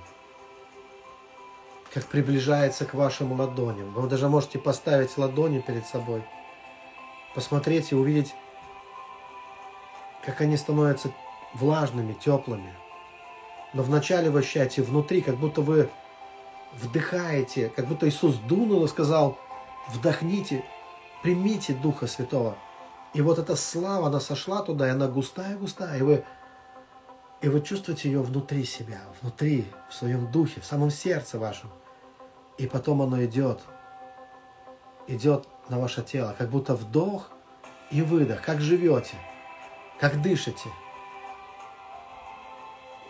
как приближается к вашим ладоням. Вы даже можете поставить ладони перед собой, посмотреть и увидеть, как они становятся влажными, теплыми. Но вначале вы ощущаете внутри, как будто вы вдыхаете, как будто Иисус дунул и сказал, вдохните, примите Духа Святого. И вот эта слава, она сошла туда, и она густая-густая, и вы, и вы чувствуете ее внутри себя, внутри, в своем духе, в самом сердце вашем. И потом оно идет, идет на ваше тело, как будто вдох и выдох. Как живете, как дышите,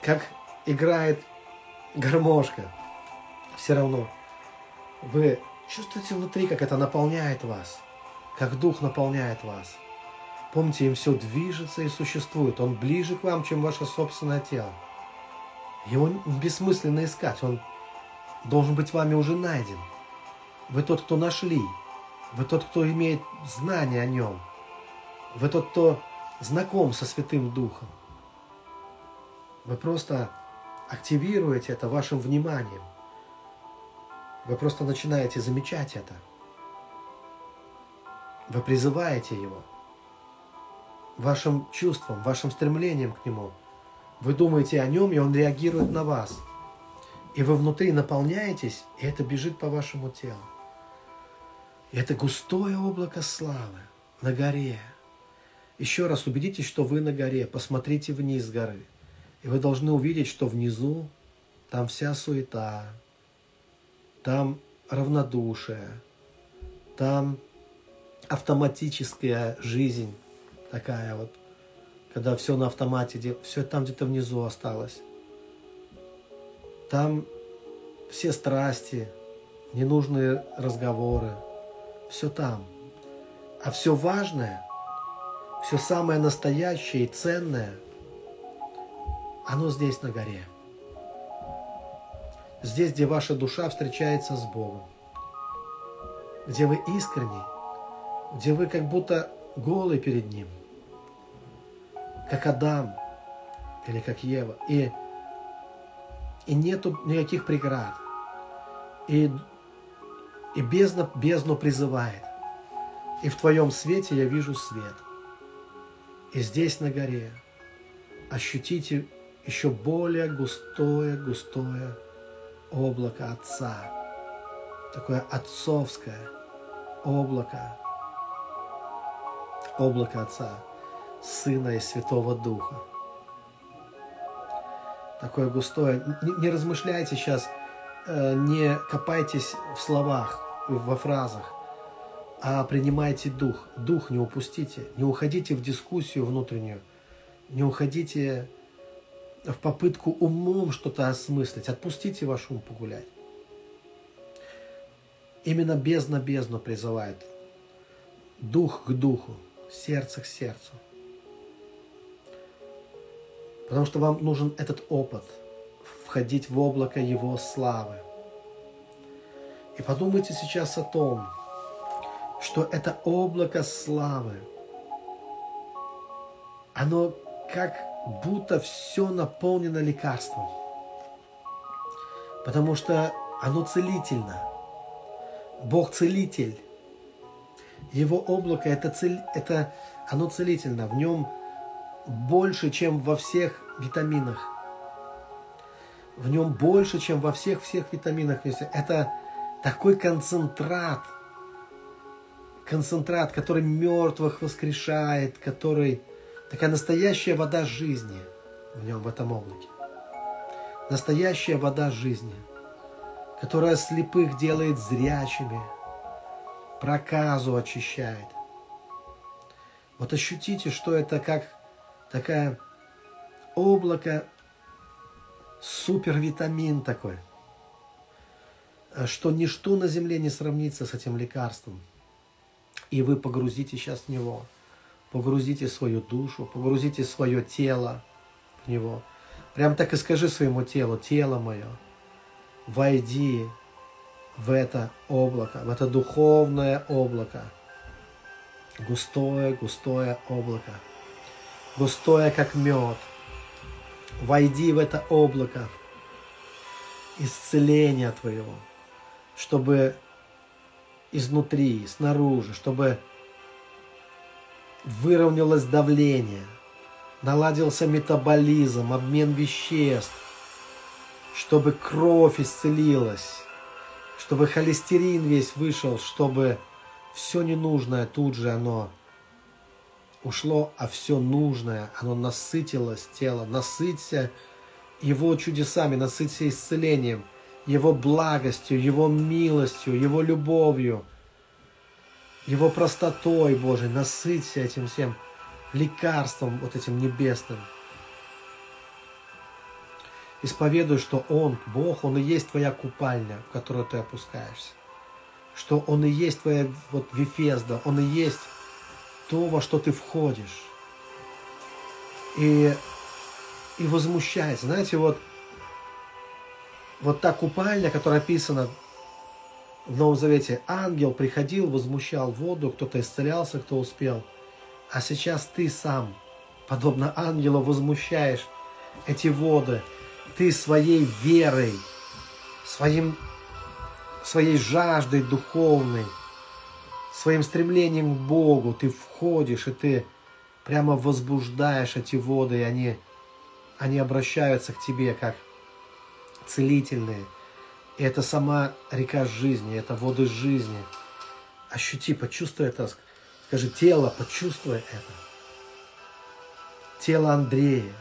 как играет гармошка. Все равно вы чувствуете внутри, как это наполняет вас, как дух наполняет вас. Помните, им все движется и существует. Он ближе к вам, чем ваше собственное тело. Его бессмысленно искать. Он должен быть вами уже найден. Вы тот, кто нашли. Вы тот, кто имеет знание о нем. Вы тот, кто знаком со Святым Духом. Вы просто активируете это вашим вниманием. Вы просто начинаете замечать это. Вы призываете его вашим чувством, вашим стремлением к нему. Вы думаете о нем, и он реагирует на вас. И вы внутри наполняетесь, и это бежит по вашему телу. И это густое облако славы на горе. Еще раз убедитесь, что вы на горе. Посмотрите вниз с горы. И вы должны увидеть, что внизу там вся суета, там равнодушие, там автоматическая жизнь такая вот, когда все на автомате, все там где-то внизу осталось. Там все страсти, ненужные разговоры, все там. А все важное, все самое настоящее и ценное, оно здесь на горе. Здесь, где ваша душа встречается с Богом. Где вы искренне, где вы как будто голый перед Ним. Как Адам или как Ева. И, и нету никаких преград. И и бездна, бездну призывает. И в твоем свете я вижу свет. И здесь на горе ощутите еще более густое, густое облако Отца. Такое отцовское облако. Облако Отца, Сына и Святого Духа. Такое густое. Не, не размышляйте сейчас – Э, не копайтесь в словах, во фразах, а принимайте дух. Дух не упустите. Не уходите в дискуссию внутреннюю. Не уходите в попытку умом что-то осмыслить. Отпустите ваш ум погулять. Именно бездна бездну призывает. Дух к духу, сердце к сердцу. Потому что вам нужен этот опыт – входить в облако Его славы. И подумайте сейчас о том, что это облако славы, оно как будто все наполнено лекарством. Потому что оно целительно. Бог целитель. Его облако это, цель, это оно целительно. В нем больше, чем во всех витаминах в нем больше, чем во всех-всех витаминах. Это такой концентрат, концентрат, который мертвых воскрешает, который такая настоящая вода жизни в нем, в этом облаке. Настоящая вода жизни, которая слепых делает зрячими, проказу очищает. Вот ощутите, что это как такая облако супервитамин такой, э, что ничто на земле не сравнится с этим лекарством. И вы погрузите сейчас в него, погрузите свою душу, погрузите свое тело в него. Прям так и скажи своему телу, тело мое, войди в это облако, в это духовное облако. Густое, густое облако. Густое, как мед – Войди в это облако исцеления Твоего, чтобы изнутри, снаружи, чтобы выровнялось давление, наладился метаболизм, обмен веществ, чтобы кровь исцелилась, чтобы холестерин весь вышел, чтобы все ненужное тут же оно ушло, а все нужное, оно насытилось тело. Насыться Его чудесами, насыться исцелением, Его благостью, Его милостью, Его любовью, Его простотой, Божий, насыться этим всем лекарством, вот этим небесным. Исповедуй, что Он, Бог, Он и есть твоя купальня, в которую ты опускаешься. Что Он и есть твоя вот Вифезда, Он и есть то, во что ты входишь. И, и возмущается. Знаете, вот, вот та купальня, которая описана в Новом Завете, ангел приходил, возмущал воду, кто-то исцелялся, кто успел. А сейчас ты сам, подобно ангелу, возмущаешь эти воды. Ты своей верой, своим, своей жаждой духовной, своим стремлением к Богу ты входишь, и ты прямо возбуждаешь эти воды, и они, они обращаются к тебе как целительные. И это сама река жизни, это воды жизни. Ощути, почувствуй это. Скажи, тело, почувствуй это. Тело Андрея,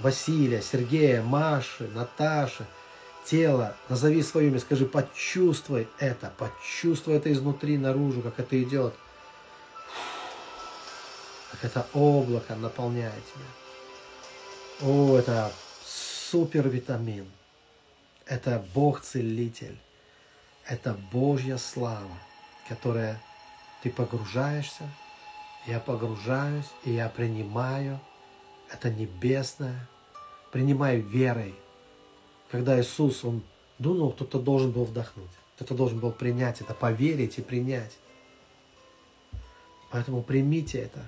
Василия, Сергея, Маши, Наташи. Тело, назови свое имя, скажи, почувствуй это, почувствуй это изнутри, наружу, как это идет как это облако наполняет тебя. О, это супер витамин. Это Бог-целитель. Это Божья слава, которая ты погружаешься, я погружаюсь, и я принимаю это небесное, принимаю верой. Когда Иисус, Он дунул, кто-то должен был вдохнуть, кто-то должен был принять это, поверить и принять. Поэтому примите это,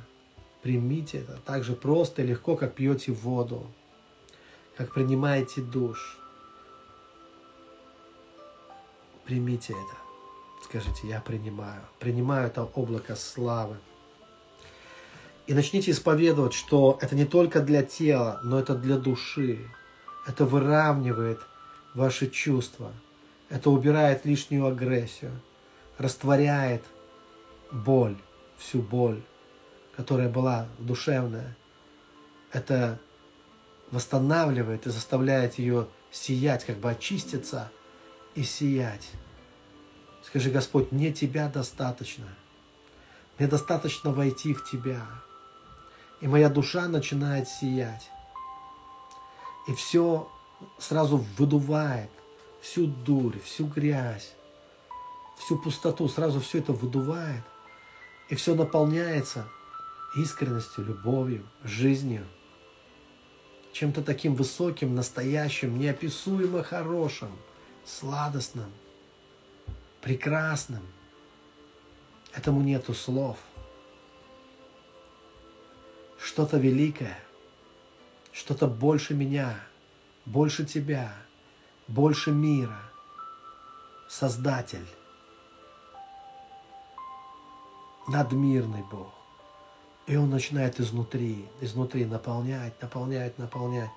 Примите это так же просто и легко, как пьете воду, как принимаете душ. Примите это. Скажите, я принимаю. Принимаю это облако славы. И начните исповедовать, что это не только для тела, но это для души. Это выравнивает ваши чувства. Это убирает лишнюю агрессию. Растворяет боль, всю боль которая была душевная, это восстанавливает и заставляет ее сиять, как бы очиститься и сиять. Скажи, Господь, мне Тебя достаточно. Мне достаточно войти в Тебя. И моя душа начинает сиять. И все сразу выдувает, всю дурь, всю грязь, всю пустоту, сразу все это выдувает. И все наполняется искренностью, любовью, жизнью, чем-то таким высоким, настоящим, неописуемо хорошим, сладостным, прекрасным. Этому нету слов. Что-то великое, что-то больше меня, больше тебя, больше мира. Создатель, надмирный Бог. И он начинает изнутри, изнутри наполнять, наполнять, наполнять.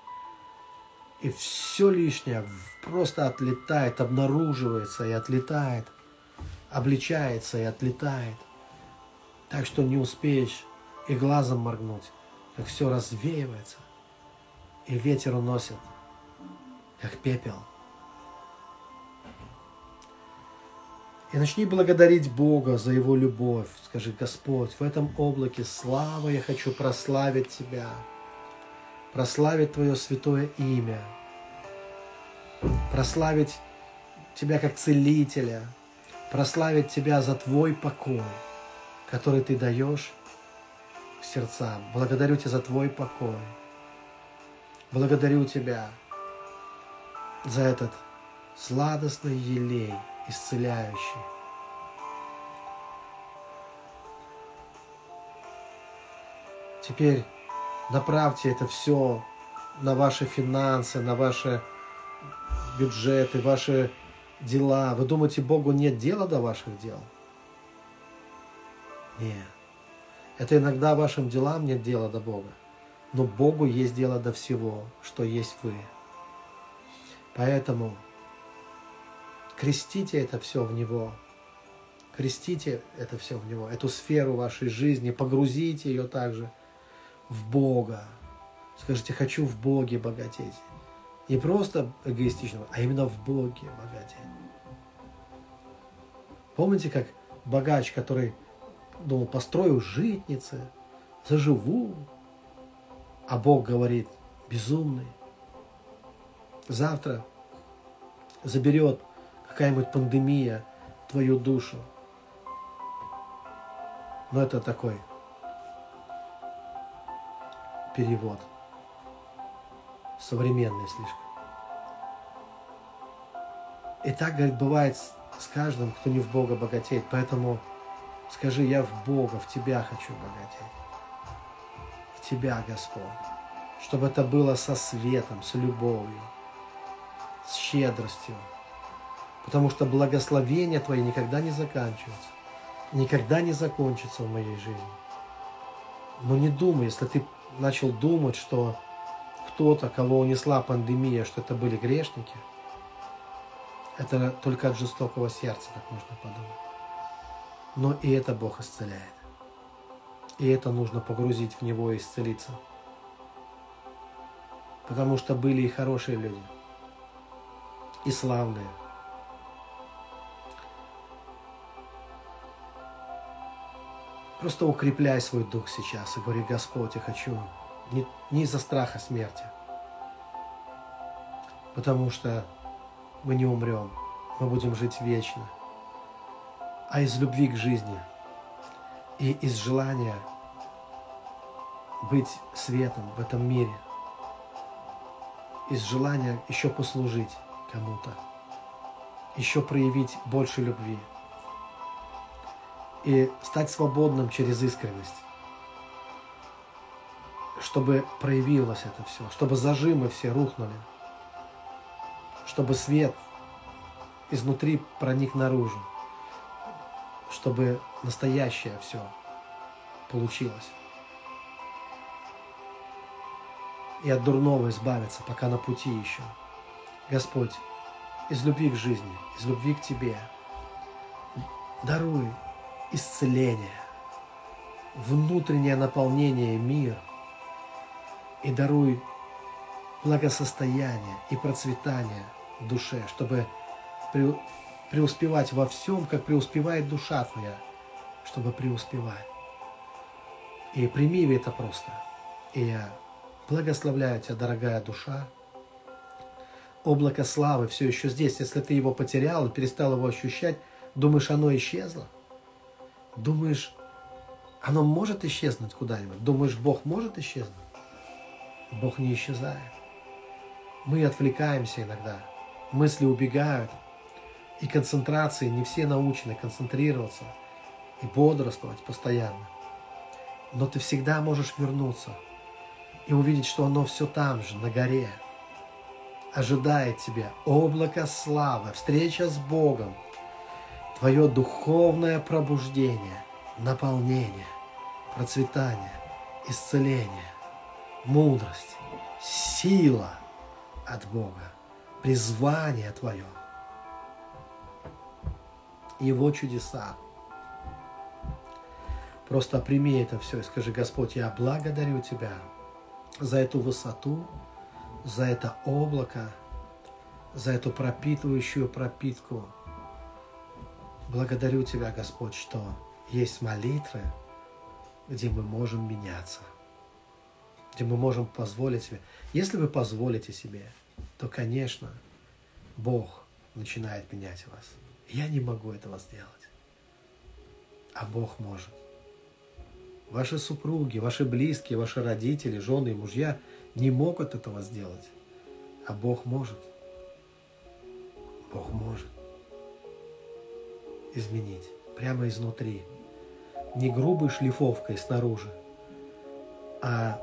И все лишнее просто отлетает, обнаруживается и отлетает, обличается и отлетает. Так что не успеешь и глазом моргнуть, как все развеивается, и ветер уносит, как пепел. И начни благодарить Бога за Его любовь. Скажи, Господь, в этом облаке славы я хочу прославить Тебя, прославить Твое святое имя, прославить Тебя как целителя, прославить Тебя за Твой покой, который Ты даешь сердцам. Благодарю Тебя за Твой покой. Благодарю Тебя за этот сладостный елей – исцеляющий. Теперь направьте это все на ваши финансы, на ваши бюджеты, ваши дела. Вы думаете, Богу нет дела до ваших дел? Нет. Это иногда вашим делам нет дела до Бога. Но Богу есть дело до всего, что есть вы. Поэтому Крестите это все в Него. Крестите это все в Него, эту сферу вашей жизни, погрузите ее также в Бога. Скажите, хочу в Боге богатеть. Не просто эгоистично, а именно в Боге богатеть. Помните, как богач, который думал, построю житницы, заживу. А Бог говорит, безумный. Завтра заберет какая-нибудь пандемия твою душу. Но это такой перевод. Современный слишком. И так, говорит, бывает с каждым, кто не в Бога богатеет. Поэтому скажи, я в Бога, в Тебя хочу богатеть. Тебя, Господь. Чтобы это было со светом, с любовью, с щедростью. Потому что благословения Твои никогда не заканчиваются. Никогда не закончатся в моей жизни. Но не думай, если ты начал думать, что кто-то, кого унесла пандемия, что это были грешники, это только от жестокого сердца так можно подумать. Но и это Бог исцеляет. И это нужно погрузить в Него и исцелиться. Потому что были и хорошие люди, и славные. Просто укрепляй свой дух сейчас и говори, Господь, я хочу не, не из-за страха смерти, потому что мы не умрем, мы будем жить вечно, а из любви к жизни и из желания быть светом в этом мире, из желания еще послужить кому-то, еще проявить больше любви и стать свободным через искренность, чтобы проявилось это все, чтобы зажимы все рухнули – чтобы свет изнутри проник наружу, чтобы настоящее все получилось. И от дурного избавиться, пока на пути еще. Господь, из любви к жизни, из любви к Тебе, даруй исцеление, внутреннее наполнение мир и даруй благосостояние и процветание – душе, чтобы преуспевать во всем, как преуспевает душа твоя, чтобы преуспевать. И прими это просто. И я благословляю тебя, дорогая душа. Облако славы все еще здесь. Если ты его потерял и перестал его ощущать, думаешь, оно исчезло? Думаешь, оно может исчезнуть куда-нибудь? Думаешь, Бог может исчезнуть? Бог не исчезает. Мы отвлекаемся иногда – мысли убегают, и концентрации не все научены концентрироваться и бодрствовать постоянно. Но ты всегда можешь вернуться и увидеть, что оно все там же, на горе. Ожидает тебя облако славы, встреча с Богом, твое духовное пробуждение, наполнение, процветание, исцеление, мудрость, сила от Бога призвание Твое, Его чудеса. Просто прими это все и скажи, Господь, я благодарю Тебя за эту высоту, за это облако, за эту пропитывающую пропитку. Благодарю Тебя, Господь, что есть молитвы, где мы можем меняться, где мы можем позволить себе. Если вы позволите себе – то, конечно, Бог начинает менять вас. Я не могу этого сделать, а Бог может. Ваши супруги, ваши близкие, ваши родители, жены и мужья не могут этого сделать, а Бог может. Бог может изменить прямо изнутри. Не грубой шлифовкой снаружи, а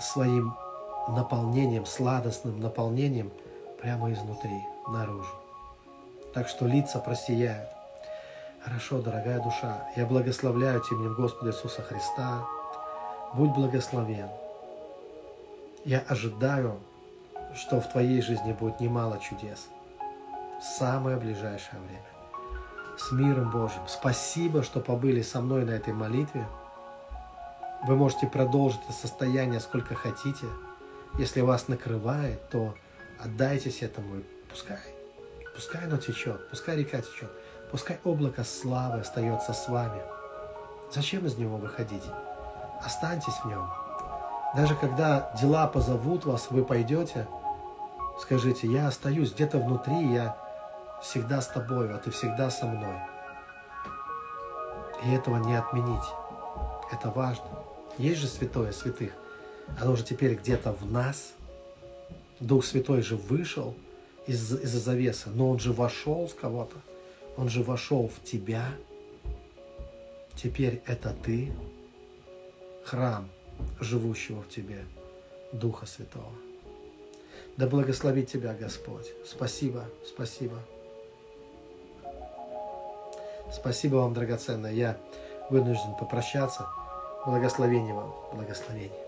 своим наполнением, сладостным наполнением прямо изнутри, наружу. Так что лица просияют. Хорошо, дорогая душа, я благословляю Тебя именем Господа Иисуса Христа. Будь благословен. Я ожидаю, что в твоей жизни будет немало чудес. В самое ближайшее время. С миром Божьим. Спасибо, что побыли со мной на этой молитве. Вы можете продолжить это состояние сколько хотите – если вас накрывает, то отдайтесь этому и пускай, пускай оно течет, пускай река течет, пускай облако славы остается с вами. Зачем из него выходить? Останьтесь в нем. Даже когда дела позовут вас, вы пойдете, скажите, я остаюсь где-то внутри, я всегда с тобой, а ты всегда со мной. И этого не отменить. Это важно. Есть же святое святых. Оно же теперь где-то в нас. Дух Святой же вышел из- из-за завеса, но он же вошел в кого-то. Он же вошел в тебя. Теперь это ты, храм живущего в тебе Духа Святого. Да благословит тебя Господь. Спасибо, спасибо. Спасибо вам, драгоценная. Я вынужден попрощаться. Благословение вам, благословение.